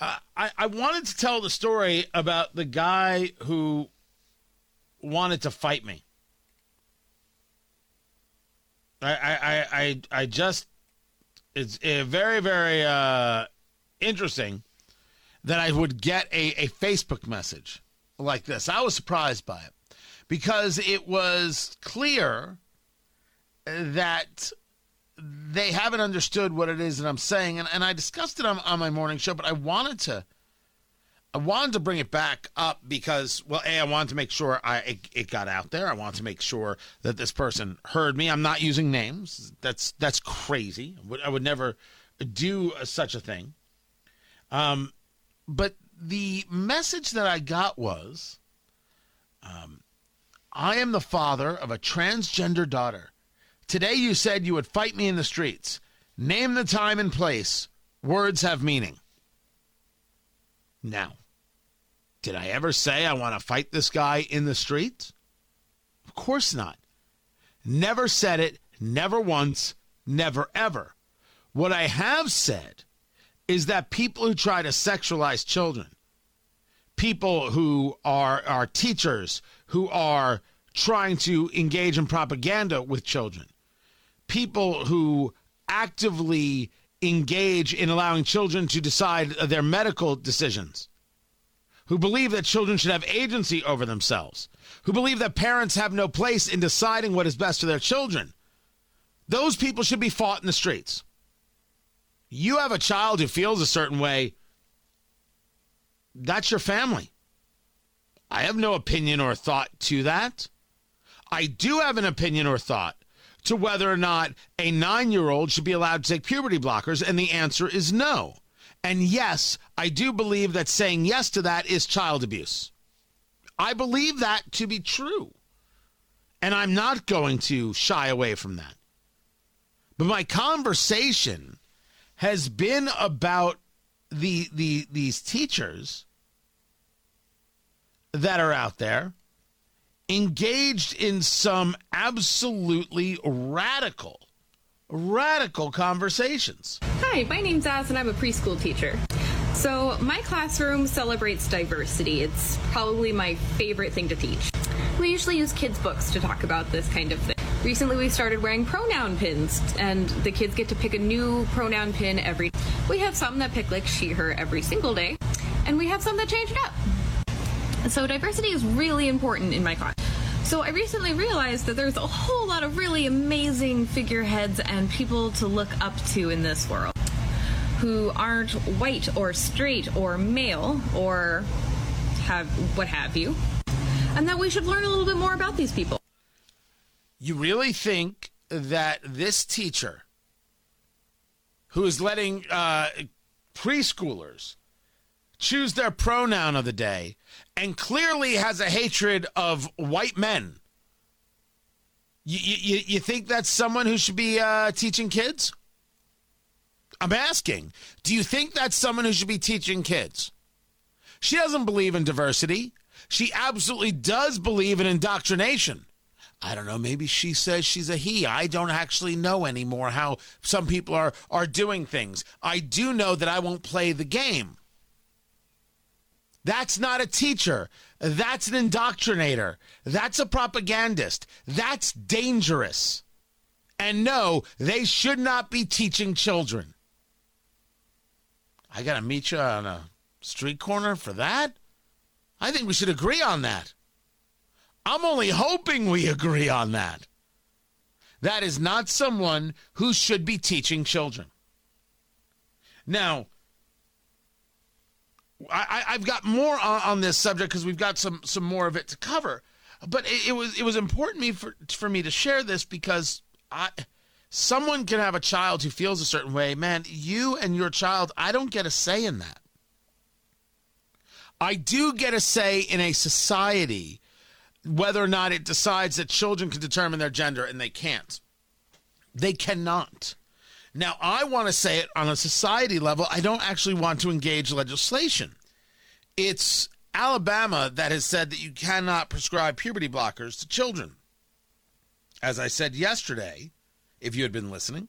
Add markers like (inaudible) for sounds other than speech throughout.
I, I wanted to tell the story about the guy who wanted to fight me. I I I I just it's uh, very very uh, interesting that I would get a, a Facebook message like this. I was surprised by it because it was clear that they haven't understood what it is that I'm saying, and, and I discussed it on, on my morning show, but I wanted to I wanted to bring it back up because, well, a I wanted to make sure I it, it, got out there. I wanted to make sure that this person heard me. I'm not using names. That's that's crazy. I would, I would never do such a thing. Um, but the message that I got was, um, I am the father of a transgender daughter. Today you said you would fight me in the streets. Name the time and place. Words have meaning. Now, did I ever say I want to fight this guy in the streets? Of course not. Never said it, never once, never ever. What I have said is that people who try to sexualize children, people who are, are teachers who are trying to engage in propaganda with children, people who actively engage in allowing children to decide their medical decisions who believe that children should have agency over themselves, who believe that parents have no place in deciding what is best for their children. Those people should be fought in the streets. You have a child who feels a certain way, that's your family. I have no opinion or thought to that. I do have an opinion or thought to whether or not a nine year old should be allowed to take puberty blockers, and the answer is no. And yes, I do believe that saying yes to that is child abuse. I believe that to be true. And I'm not going to shy away from that. But my conversation has been about the the these teachers that are out there engaged in some absolutely radical radical conversations. Hi, my name's Az, and I'm a preschool teacher. So, my classroom celebrates diversity. It's probably my favorite thing to teach. We usually use kids' books to talk about this kind of thing. Recently, we started wearing pronoun pins, and the kids get to pick a new pronoun pin every. We have some that pick like she, her every single day, and we have some that change it up. So, diversity is really important in my class. So I recently realized that there's a whole lot of really amazing figureheads and people to look up to in this world who aren't white or straight or male or have what have you. And that we should learn a little bit more about these people. You really think that this teacher who is letting uh, preschoolers choose their pronoun of the day and clearly has a hatred of white men. You, you, you think that's someone who should be uh, teaching kids? I'm asking. Do you think that's someone who should be teaching kids? She doesn't believe in diversity. She absolutely does believe in indoctrination. I don't know, maybe she says she's a he. I don't actually know anymore how some people are are doing things. I do know that I won't play the game. That's not a teacher. That's an indoctrinator. That's a propagandist. That's dangerous. And no, they should not be teaching children. I got to meet you on a street corner for that? I think we should agree on that. I'm only hoping we agree on that. That is not someone who should be teaching children. Now, I, have got more on, on, this subject because we've got some some more of it to cover. But it, it, was it was important me for for me to share this because I someone can have a child who feels a certain way. Man, you and your child, I don't get a say in that. I do get a say in a society whether or not it decides that children can determine their gender and they can't. They cannot. Now, I want to say it on a society level. I don't actually want to engage legislation. It's Alabama that has said that you cannot prescribe puberty blockers to children. As I said yesterday, if you had been listening,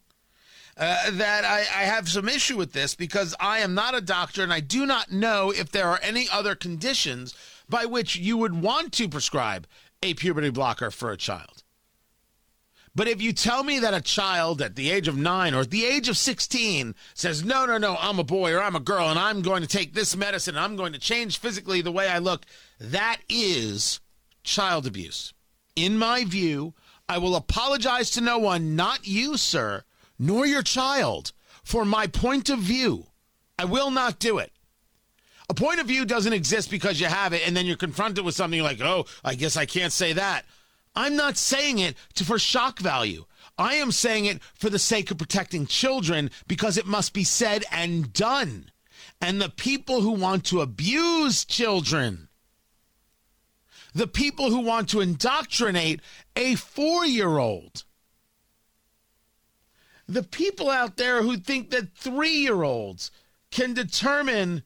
uh, that I, I have some issue with this because I am not a doctor and I do not know if there are any other conditions by which you would want to prescribe a puberty blocker for a child. But if you tell me that a child at the age of nine or at the age of 16 says, no, no, no, I'm a boy or I'm a girl and I'm going to take this medicine and I'm going to change physically the way I look, that is child abuse. In my view, I will apologize to no one, not you, sir, nor your child, for my point of view. I will not do it. A point of view doesn't exist because you have it and then you're confronted with something like, oh, I guess I can't say that. I'm not saying it to, for shock value. I am saying it for the sake of protecting children because it must be said and done. And the people who want to abuse children, the people who want to indoctrinate a four year old, the people out there who think that three year olds can determine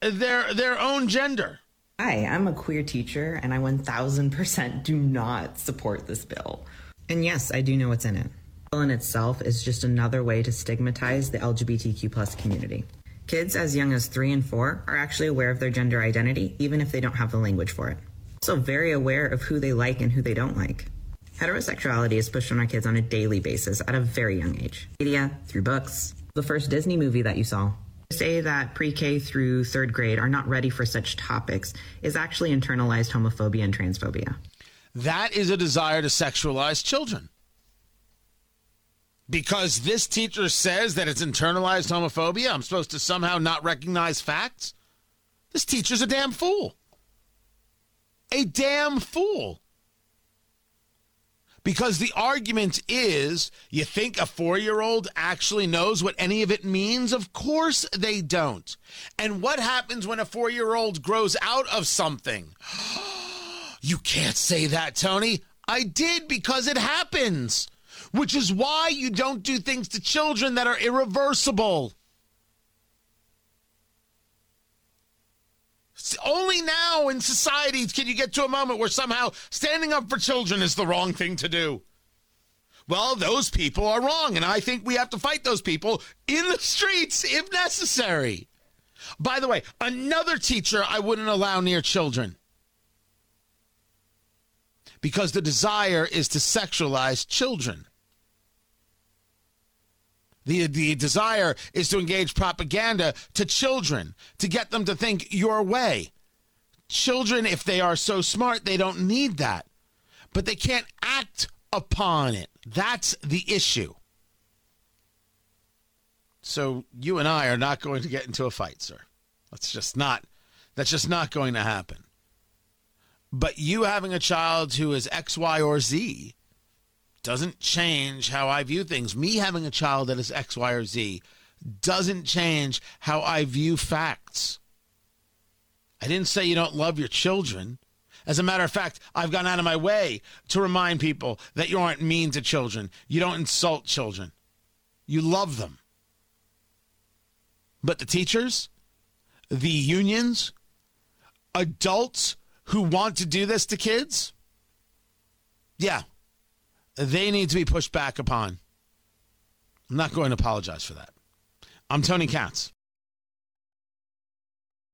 their, their own gender. Hi, I'm a queer teacher, and I 1000% do not support this bill. And yes, I do know what's in it. The bill in itself is just another way to stigmatize the LGBTQ plus community. Kids as young as three and four are actually aware of their gender identity, even if they don't have the language for it. Also, very aware of who they like and who they don't like. Heterosexuality is pushed on our kids on a daily basis at a very young age. Media, through books, the first Disney movie that you saw, say that pre-K through third grade are not ready for such topics is actually internalized homophobia and transphobia. That is a desire to sexualize children. Because this teacher says that it's internalized homophobia, I'm supposed to somehow not recognize facts? This teacher's a damn fool. A damn fool. Because the argument is you think a four year old actually knows what any of it means? Of course they don't. And what happens when a four year old grows out of something? (gasps) you can't say that, Tony. I did because it happens, which is why you don't do things to children that are irreversible. Only now in society can you get to a moment where somehow standing up for children is the wrong thing to do. Well, those people are wrong, and I think we have to fight those people in the streets if necessary. By the way, another teacher I wouldn't allow near children because the desire is to sexualize children. The, the desire is to engage propaganda to children, to get them to think your way. Children, if they are so smart, they don't need that. But they can't act upon it. That's the issue. So you and I are not going to get into a fight, sir. That's just not that's just not going to happen. But you having a child who is X, Y, or Z doesn't change how I view things. Me having a child that is X, Y, or Z doesn't change how I view facts. I didn't say you don't love your children. As a matter of fact, I've gone out of my way to remind people that you aren't mean to children. You don't insult children. You love them. But the teachers, the unions, adults who want to do this to kids, yeah, they need to be pushed back upon. I'm not going to apologize for that. I'm Tony Katz.